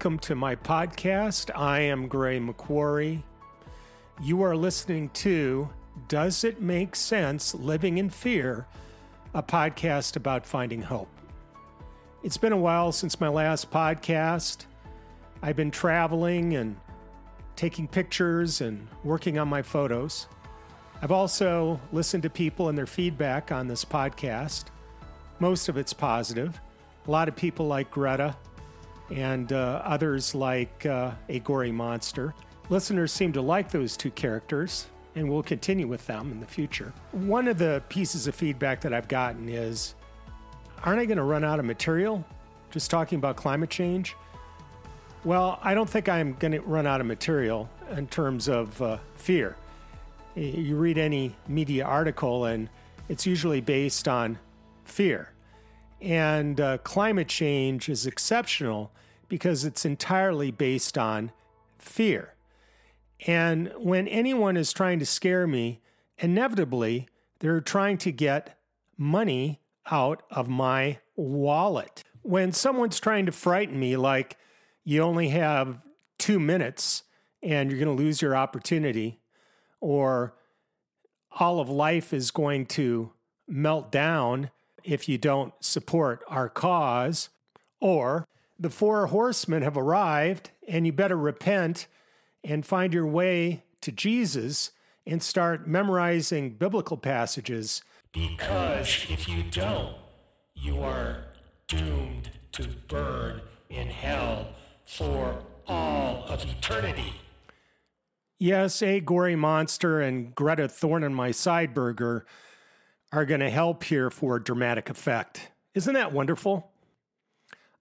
Welcome to my podcast. I am Gray McQuarrie. You are listening to Does It Make Sense Living in Fear? A podcast about finding hope. It's been a while since my last podcast. I've been traveling and taking pictures and working on my photos. I've also listened to people and their feedback on this podcast. Most of it's positive. A lot of people like Greta and uh, others like uh, a gory monster. Listeners seem to like those two characters, and we'll continue with them in the future. One of the pieces of feedback that I've gotten is Aren't I going to run out of material just talking about climate change? Well, I don't think I'm going to run out of material in terms of uh, fear. You read any media article, and it's usually based on fear. And uh, climate change is exceptional because it's entirely based on fear. And when anyone is trying to scare me, inevitably they're trying to get money out of my wallet. When someone's trying to frighten me, like you only have two minutes and you're going to lose your opportunity, or all of life is going to melt down if you don't support our cause, or the four horsemen have arrived and you better repent and find your way to Jesus and start memorizing biblical passages. Because if you don't, you are doomed to burn in hell for all of eternity. Yes, a gory monster and Greta Thornton, my side burger, are going to help here for dramatic effect. Isn't that wonderful?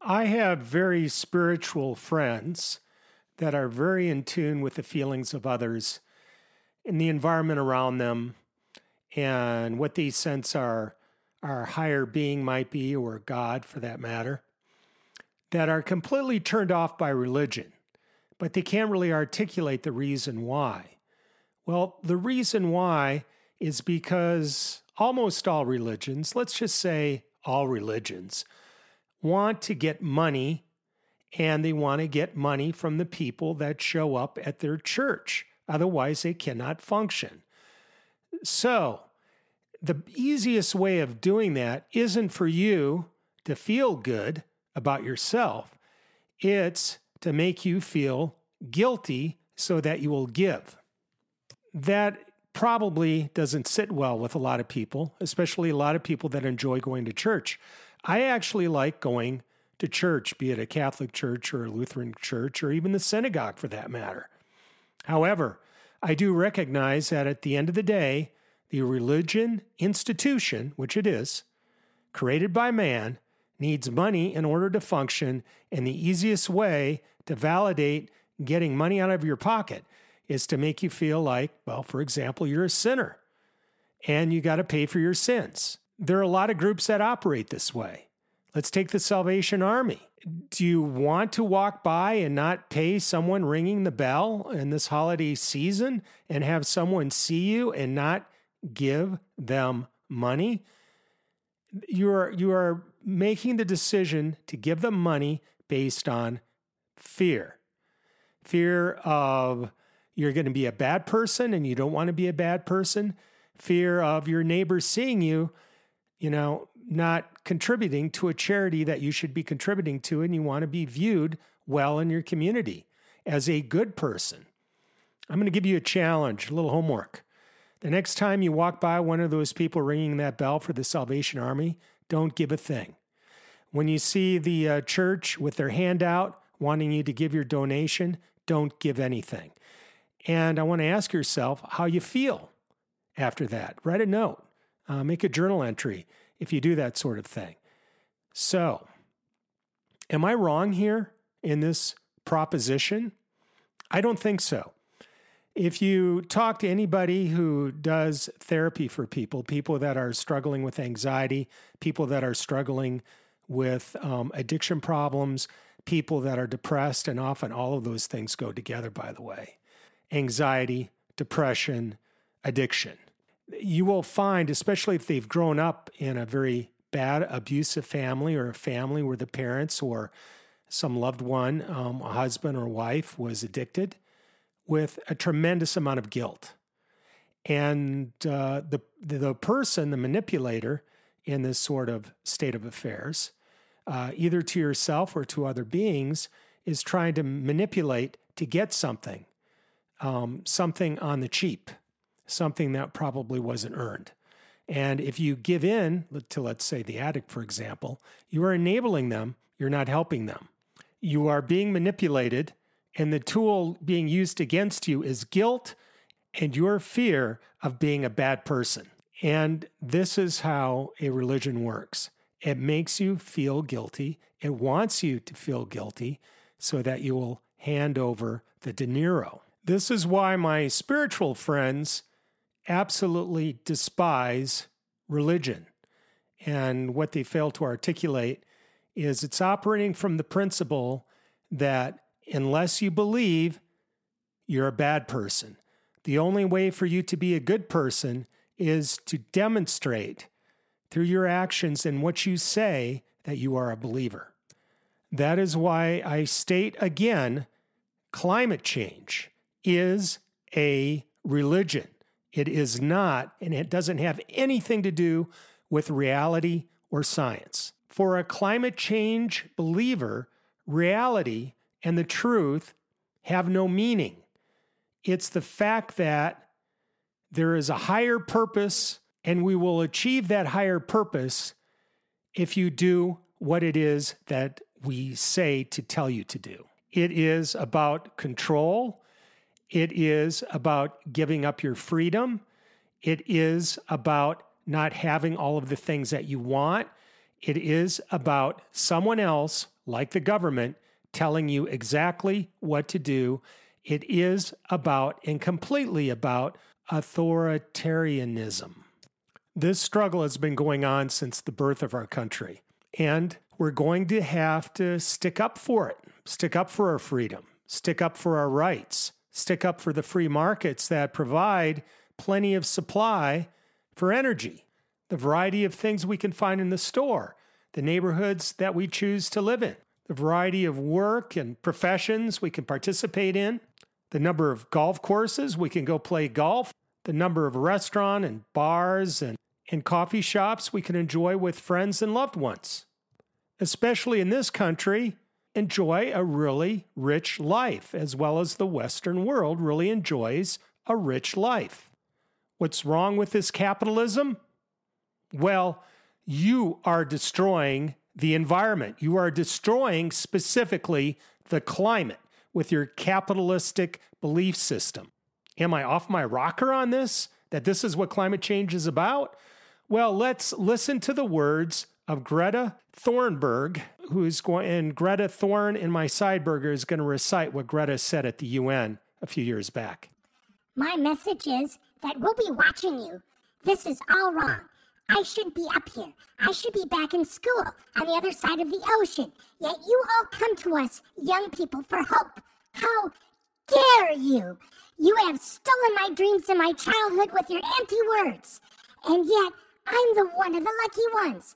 I have very spiritual friends that are very in tune with the feelings of others and the environment around them and what these sense are our higher being might be, or God for that matter, that are completely turned off by religion, but they can't really articulate the reason why. Well, the reason why is because almost all religions, let's just say all religions, want to get money and they want to get money from the people that show up at their church. Otherwise, they cannot function. So, the easiest way of doing that isn't for you to feel good about yourself, it's to make you feel guilty so that you will give. That probably doesn't sit well with a lot of people, especially a lot of people that enjoy going to church. I actually like going to church, be it a Catholic church or a Lutheran church or even the synagogue for that matter. However, I do recognize that at the end of the day, the religion institution, which it is, created by man, needs money in order to function, and the easiest way to validate getting money out of your pocket is to make you feel like, well, for example, you're a sinner and you got to pay for your sins. There are a lot of groups that operate this way. Let's take the Salvation Army. Do you want to walk by and not pay someone ringing the bell in this holiday season and have someone see you and not give them money? You are, you are making the decision to give them money based on fear fear of you're going to be a bad person and you don't want to be a bad person, fear of your neighbors seeing you you know, not contributing to a charity that you should be contributing to, and you want to be viewed well in your community as a good person. I'm going to give you a challenge, a little homework. The next time you walk by one of those people ringing that bell for the Salvation Army, don't give a thing. When you see the uh, church with their hand out wanting you to give your donation, don't give anything. And I want to ask yourself how you feel after that. Write a note. Uh, make a journal entry if you do that sort of thing. So, am I wrong here in this proposition? I don't think so. If you talk to anybody who does therapy for people, people that are struggling with anxiety, people that are struggling with um, addiction problems, people that are depressed, and often all of those things go together, by the way anxiety, depression, addiction you will find, especially if they've grown up in a very bad, abusive family or a family where the parents or some loved one, um, a husband or wife, was addicted with a tremendous amount of guilt. And uh, the, the person, the manipulator in this sort of state of affairs, uh, either to yourself or to other beings, is trying to manipulate to get something, um, something on the cheap, something that probably wasn't earned. And if you give in to, let's say, the addict, for example, you are enabling them, you're not helping them. You are being manipulated, and the tool being used against you is guilt and your fear of being a bad person. And this is how a religion works it makes you feel guilty, it wants you to feel guilty so that you will hand over the dinero. This is why my spiritual friends absolutely despise religion. And what they fail to articulate is it's operating from the principle that unless you believe, you're a bad person. The only way for you to be a good person is to demonstrate through your actions and what you say that you are a believer. That is why I state again climate change is a religion. It is not, and it doesn't have anything to do with reality or science. For a climate change believer, reality and the truth have no meaning. It's the fact that there is a higher purpose, and we will achieve that higher purpose if you do what it is that we say to tell you to do. It is about control. It is about giving up your freedom. It is about not having all of the things that you want. It is about someone else, like the government, telling you exactly what to do. It is about and completely about authoritarianism. This struggle has been going on since the birth of our country, and we're going to have to stick up for it, stick up for our freedom, stick up for our rights, stick up for the free markets that provide plenty of supply for energy, the variety of things we can find in the store, the neighborhoods that we choose to live in, the variety of work and professions we can participate in, the number of golf courses we can go play golf, the number of restaurant and bars and, and coffee shops we can enjoy with friends and loved ones. Especially in this country, enjoy a really rich life, as well as the Western world really enjoys a rich life. What's wrong with this capitalism? Well, you are destroying the environment. You are destroying specifically the climate with your capitalistic belief system. Am I off my rocker on this? That this is what climate change is about? Well, let's listen to the words of Greta Thunberg, who's going, and Greta Thorn in my sideburger is going to recite what Greta said at the UN a few years back. My message is that we'll be watching you. This is all wrong. I should be up here. I should be back in school on the other side of the ocean. Yet you all come to us, young people, for hope. How dare you? You have stolen my dreams and my childhood with your empty words. And yet, I'm the one of the lucky ones.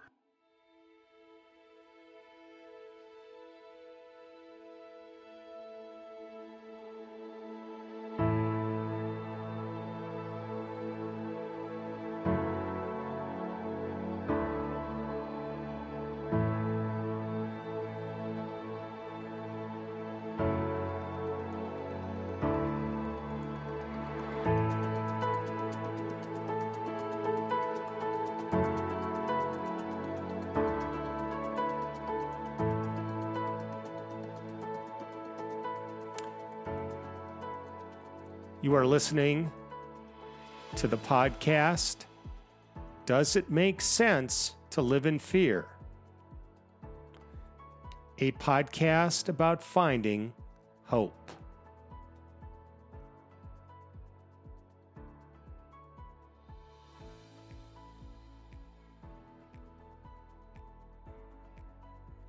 You are listening to the podcast Does It Make Sense to Live in Fear? A podcast about finding hope.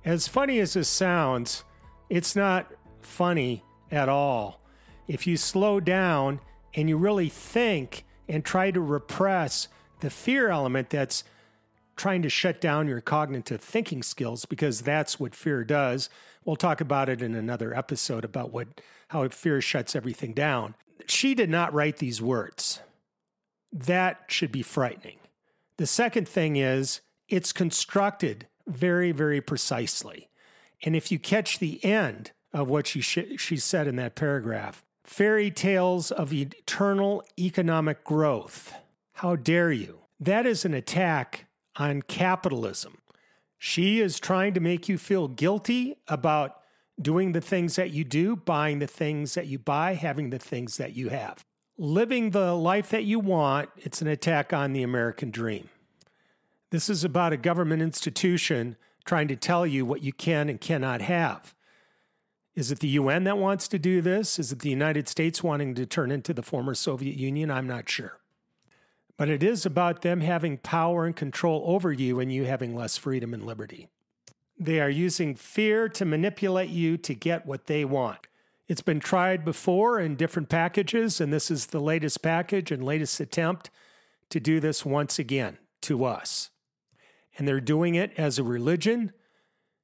As funny as this sounds, it's not funny at all. If you slow down and you really think and try to repress the fear element that's trying to shut down your cognitive thinking skills because that's what fear does. We'll talk about it in another episode about what how fear shuts everything down. She did not write these words. That should be frightening. The second thing is it's constructed very very precisely. And if you catch the end of what she sh- she said in that paragraph, fairy tales of eternal economic growth. How dare you? That is an attack on capitalism. She is trying to make you feel guilty about doing the things that you do, buying the things that you buy, having the things that you have. Living the life that you want, it's an attack on the American dream. This is about a government institution trying to tell you what you can and cannot have. Is it the UN that wants to do this? Is it the United States wanting to turn into the former Soviet Union? I'm not sure. But it is about them having power and control over you and you having less freedom and liberty. They are using fear to manipulate you to get what they want. It's been tried before in different packages, and this is the latest package and latest attempt to do this once again to us. And they're doing it as a religion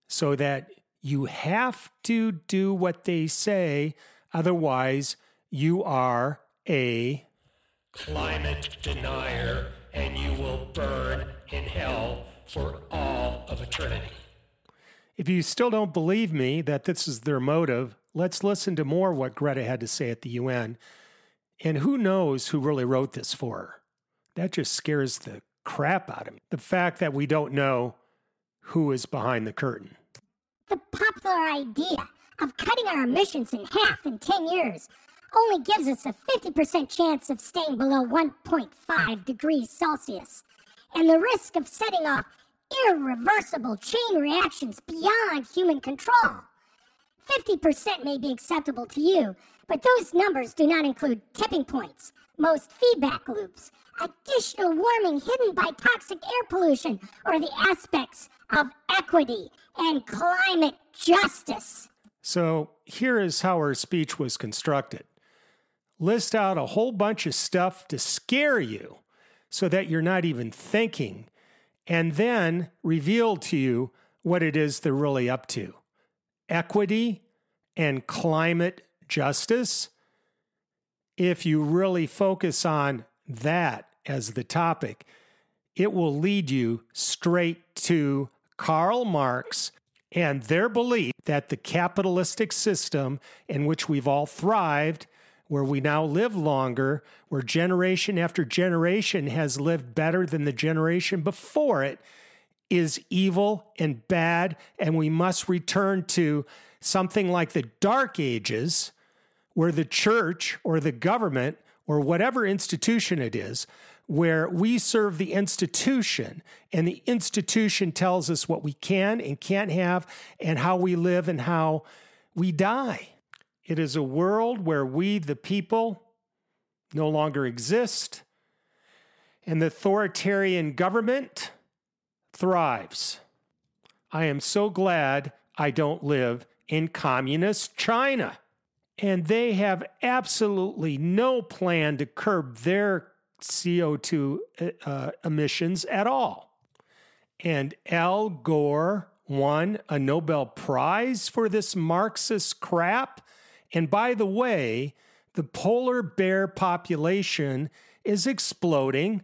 so that you have to do what they say, otherwise, you are a climate denier, and you will burn in hell for all of eternity. If you still don't believe me that this is their motive, let's listen to more what Greta had to say at the UN. And who knows who really wrote this for her? That just scares the crap out of me. The fact that we don't know who is behind the curtain. The popular idea of cutting our emissions in half in 10 years only gives us a 50% chance of staying below 1.5 degrees Celsius, and the risk of setting off irreversible chain reactions beyond human control. 50% may be acceptable to you, but those numbers do not include tipping points, most feedback loops, additional warming hidden by toxic air pollution, or the aspects of equity and climate justice. So here is how her speech was constructed list out a whole bunch of stuff to scare you so that you're not even thinking, and then reveal to you what it is they're really up to equity and climate justice. If you really focus on that as the topic, it will lead you straight to Karl Marx and their belief that the capitalistic system in which we've all thrived where we now live longer, where generation after generation has lived better than the generation before it, is evil and bad, and we must return to something like the Dark Ages, where the church or the government or whatever institution it is, where we serve the institution and the institution tells us what we can and can't have and how we live and how we die. It is a world where we, the people, no longer exist, and the authoritarian government thrives. I am so glad I don't live in communist China. And they have absolutely no plan to curb their CO2 uh, emissions at all. And Al Gore won a Nobel Prize for this Marxist crap and by the way, the polar bear population is exploding.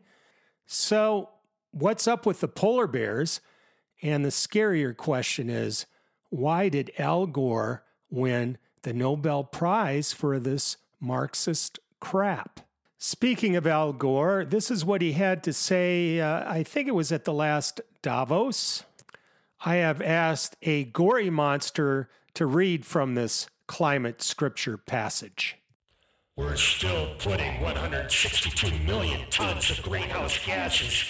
So, what's up with the polar bears? And the scarier question is why did Al Gore win the Nobel Prize for this Marxist crap? Speaking of Al Gore, this is what he had to say. Uh, I think it was at the last Davos. I have asked a gory monster to read from this climate scripture passage. We're still putting 162 million tons of greenhouse gases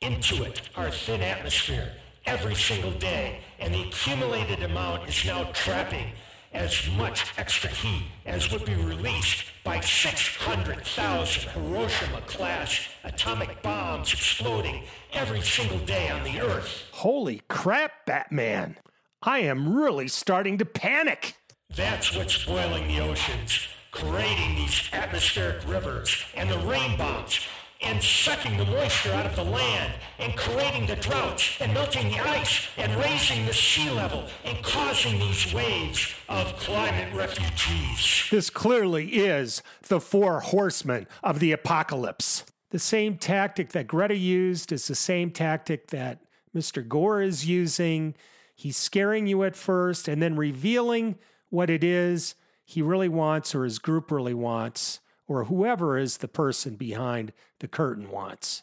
into it, our thin atmosphere, every single day, and the accumulated amount is now trapping as much extra heat as would be released by 600,000 Hiroshima-class atomic bombs exploding every single day on the Earth. Holy crap, Batman! I am really starting to panic. That's what's boiling the oceans, creating these atmospheric rivers and the rain bombs and sucking the moisture out of the land and creating the droughts and melting the ice and raising the sea level and causing these waves of climate refugees. This clearly is the four horsemen of the apocalypse. The same tactic that Greta used is the same tactic that Mr. Gore is using. He's scaring you at first and then revealing what it is he really wants or his group really wants or whoever is the person behind the curtain wants.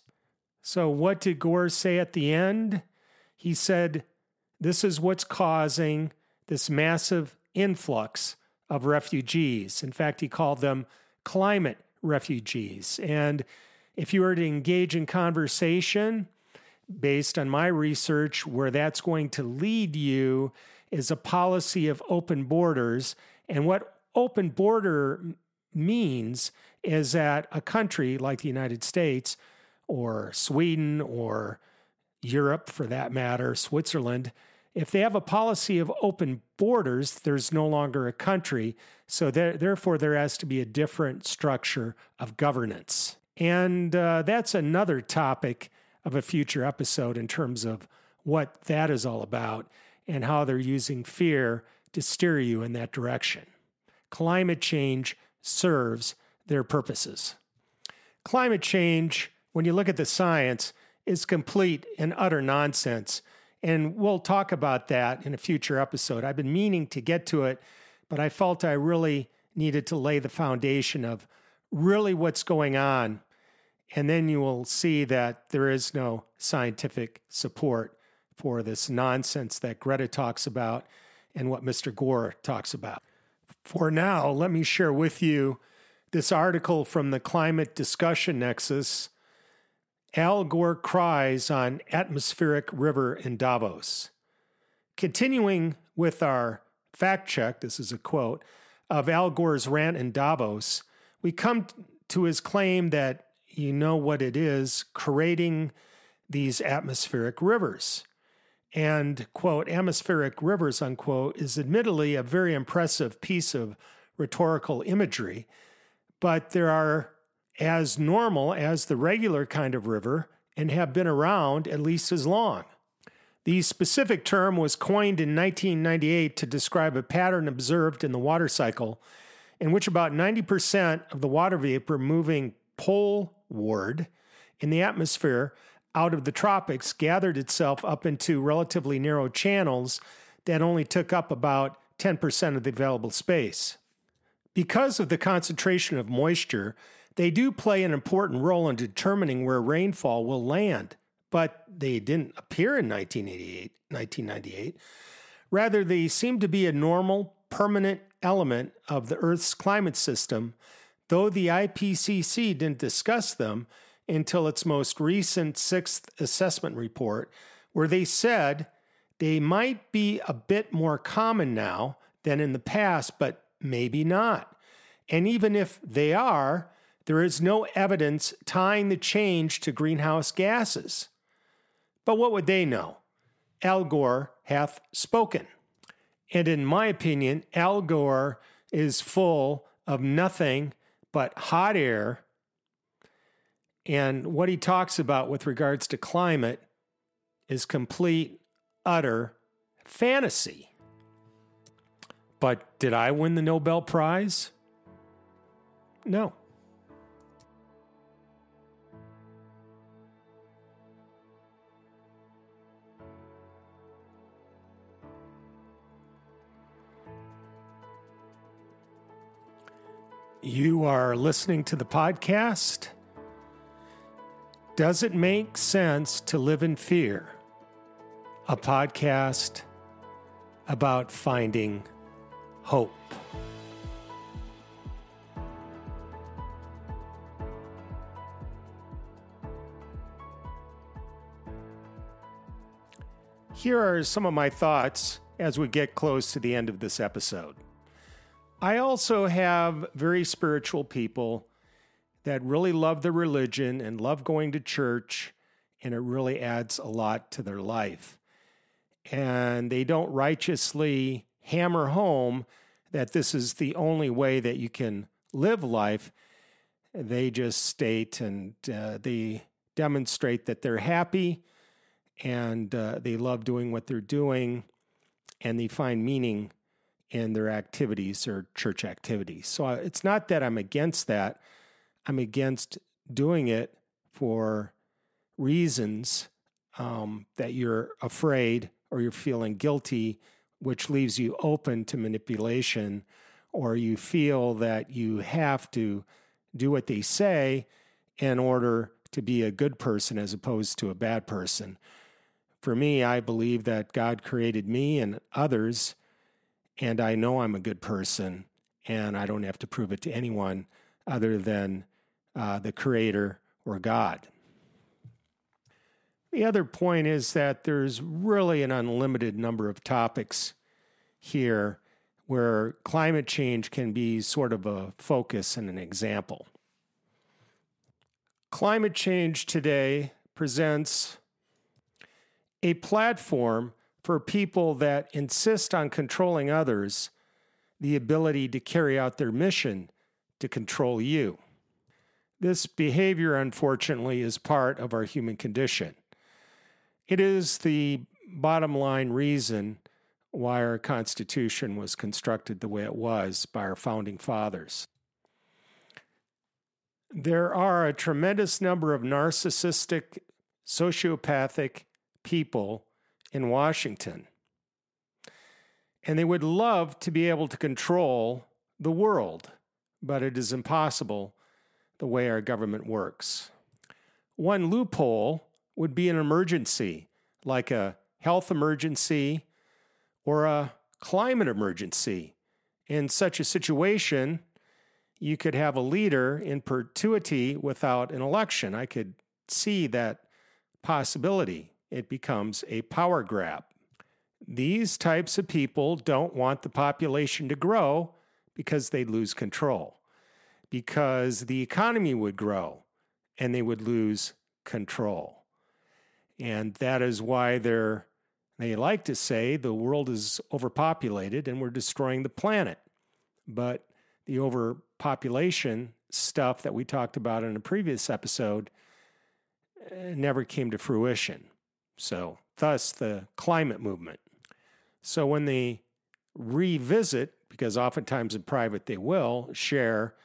So, what did Gore say at the end? He said, This is what's causing this massive influx of refugees. In fact, he called them climate refugees. And if you were to engage in conversation, based on my research, where that's going to lead you is a policy of open borders. And what open border means is that a country like the United States or Sweden or Europe, for that matter, Switzerland, if they have a policy of open borders, there's no longer a country. So there, therefore, there has to be a different structure of governance. And uh, that's another topic of a future episode in terms of what that is all about and how they're using fear to steer you in that direction. Climate change serves their purposes. Climate change, when you look at the science, is complete and utter nonsense. And we'll talk about that in a future episode. I've been meaning to get to it, but I felt I really needed to lay the foundation of really what's going on. And then you will see that there is no scientific support for this nonsense that Greta talks about and what Mr. Gore talks about. For now, let me share with you this article from the Climate Discussion Nexus Al Gore cries on atmospheric river in Davos. Continuing with our fact check, this is a quote of Al Gore's rant in Davos, we come to his claim that you know what it is creating these atmospheric rivers. And, quote, atmospheric rivers, unquote, is admittedly a very impressive piece of rhetorical imagery, but there are as normal as the regular kind of river and have been around at least as long. The specific term was coined in 1998 to describe a pattern observed in the water cycle in which about 90% of the water vapor moving poleward in the atmosphere out of the tropics gathered itself up into relatively narrow channels that only took up about 10% of the available space. Because of the concentration of moisture, they do play an important role in determining where rainfall will land, but they didn't appear in 1988, 1998. Rather, they seem to be a normal, permanent element of the Earth's climate system, though the IPCC didn't discuss them until its most recent sixth assessment report, where they said they might be a bit more common now than in the past, but maybe not. And even if they are, there is no evidence tying the change to greenhouse gases. But what would they know? Al Gore hath spoken. And in my opinion, Al Gore is full of nothing but hot air and what he talks about with regards to climate is complete, utter fantasy. But did I win the Nobel Prize? No. You are listening to the podcast. Does it make sense to live in fear? A podcast about finding hope. Here are some of my thoughts as we get close to the end of this episode. I also have very spiritual people that really love the religion and love going to church, and it really adds a lot to their life. and they don't righteously hammer home that this is the only way that you can live life. They just state and uh, they demonstrate that they're happy and uh, they love doing what they're doing and they find meaning in their activities or church activities. So uh, it's not that I'm against that. I'm against doing it for reasons um, that you're afraid or you're feeling guilty, which leaves you open to manipulation, or you feel that you have to do what they say in order to be a good person as opposed to a bad person. For me, I believe that God created me and others, and I know I'm a good person, and I don't have to prove it to anyone other than uh, the Creator or God. The other point is that there's really an unlimited number of topics here where climate change can be sort of a focus and an example. Climate change today presents a platform for people that insist on controlling others the ability to carry out their mission to control you. This behavior, unfortunately, is part of our human condition. It is the bottom line reason why our Constitution was constructed the way it was by our founding fathers. There are a tremendous number of narcissistic, sociopathic people in Washington. And they would love to be able to control the world, but it is impossible the way our government works. One loophole would be an emergency, like a health emergency or a climate emergency. In such a situation, you could have a leader in perpetuity without an election. I could see that possibility. It becomes a power grab. These types of people don't want the population to grow because they'd lose control, because the economy would grow and they would lose control. And that is why they're, they like to say the world is overpopulated and we're destroying the planet. But the overpopulation stuff that we talked about in a previous episode eh, never came to fruition. So, thus the climate movement. So, when they revisit, because oftentimes in private they will share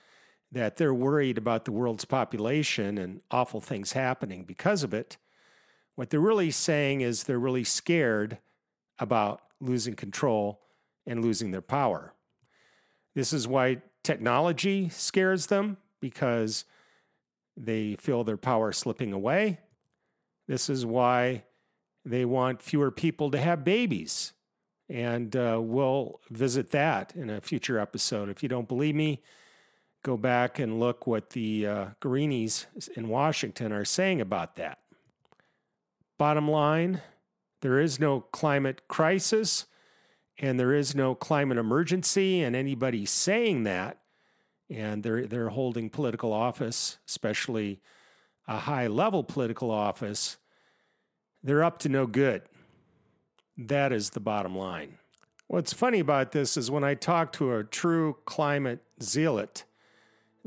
that they're worried about the world's population and awful things happening because of it, what they're really saying is they're really scared about losing control and losing their power. This is why technology scares them because they feel their power slipping away. This is why they want fewer people to have babies. And uh, we'll visit that in a future episode. If you don't believe me, go back and look what the uh, Greenies in Washington are saying about that. Bottom line there is no climate crisis and there is no climate emergency, and anybody saying that, and they're they're holding political office, especially a high level political office, they're up to no good. That is the bottom line. What's funny about this is when I talk to a true climate zealot,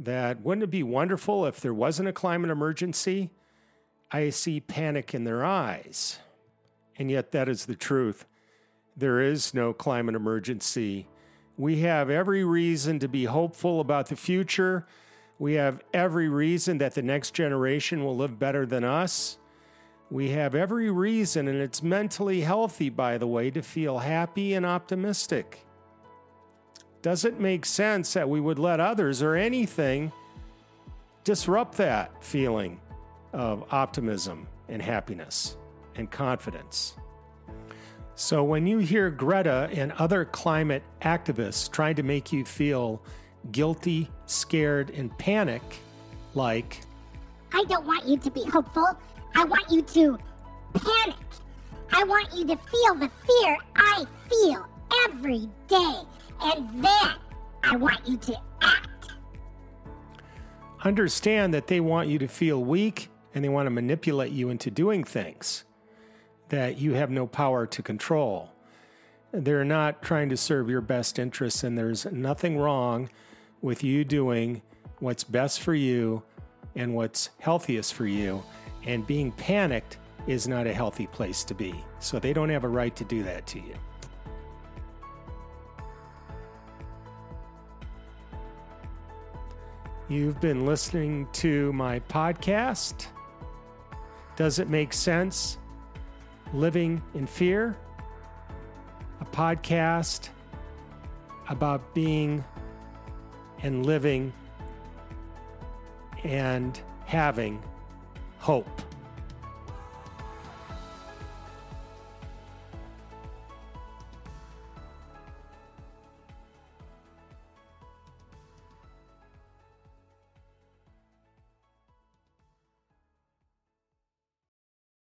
that wouldn't it be wonderful if there wasn't a climate emergency? I see panic in their eyes. And yet, that is the truth. There is no climate emergency. We have every reason to be hopeful about the future. We have every reason that the next generation will live better than us. We have every reason, and it's mentally healthy, by the way, to feel happy and optimistic. Does it make sense that we would let others or anything disrupt that feeling of optimism and happiness and confidence? So, when you hear Greta and other climate activists trying to make you feel guilty, scared, and panic, like, I don't want you to be hopeful. I want you to panic. I want you to feel the fear I feel every day. And then I want you to act. Understand that they want you to feel weak and they want to manipulate you into doing things. that you have no power to control. They're not trying to serve your best interests, and there's nothing wrong with you doing what's best for you and what's healthiest for you. And being panicked is not a healthy place to be. So they don't have a right to do that to you. You've been listening to my podcast. Does it make sense? Living in Fear, a podcast about being and living and having hope.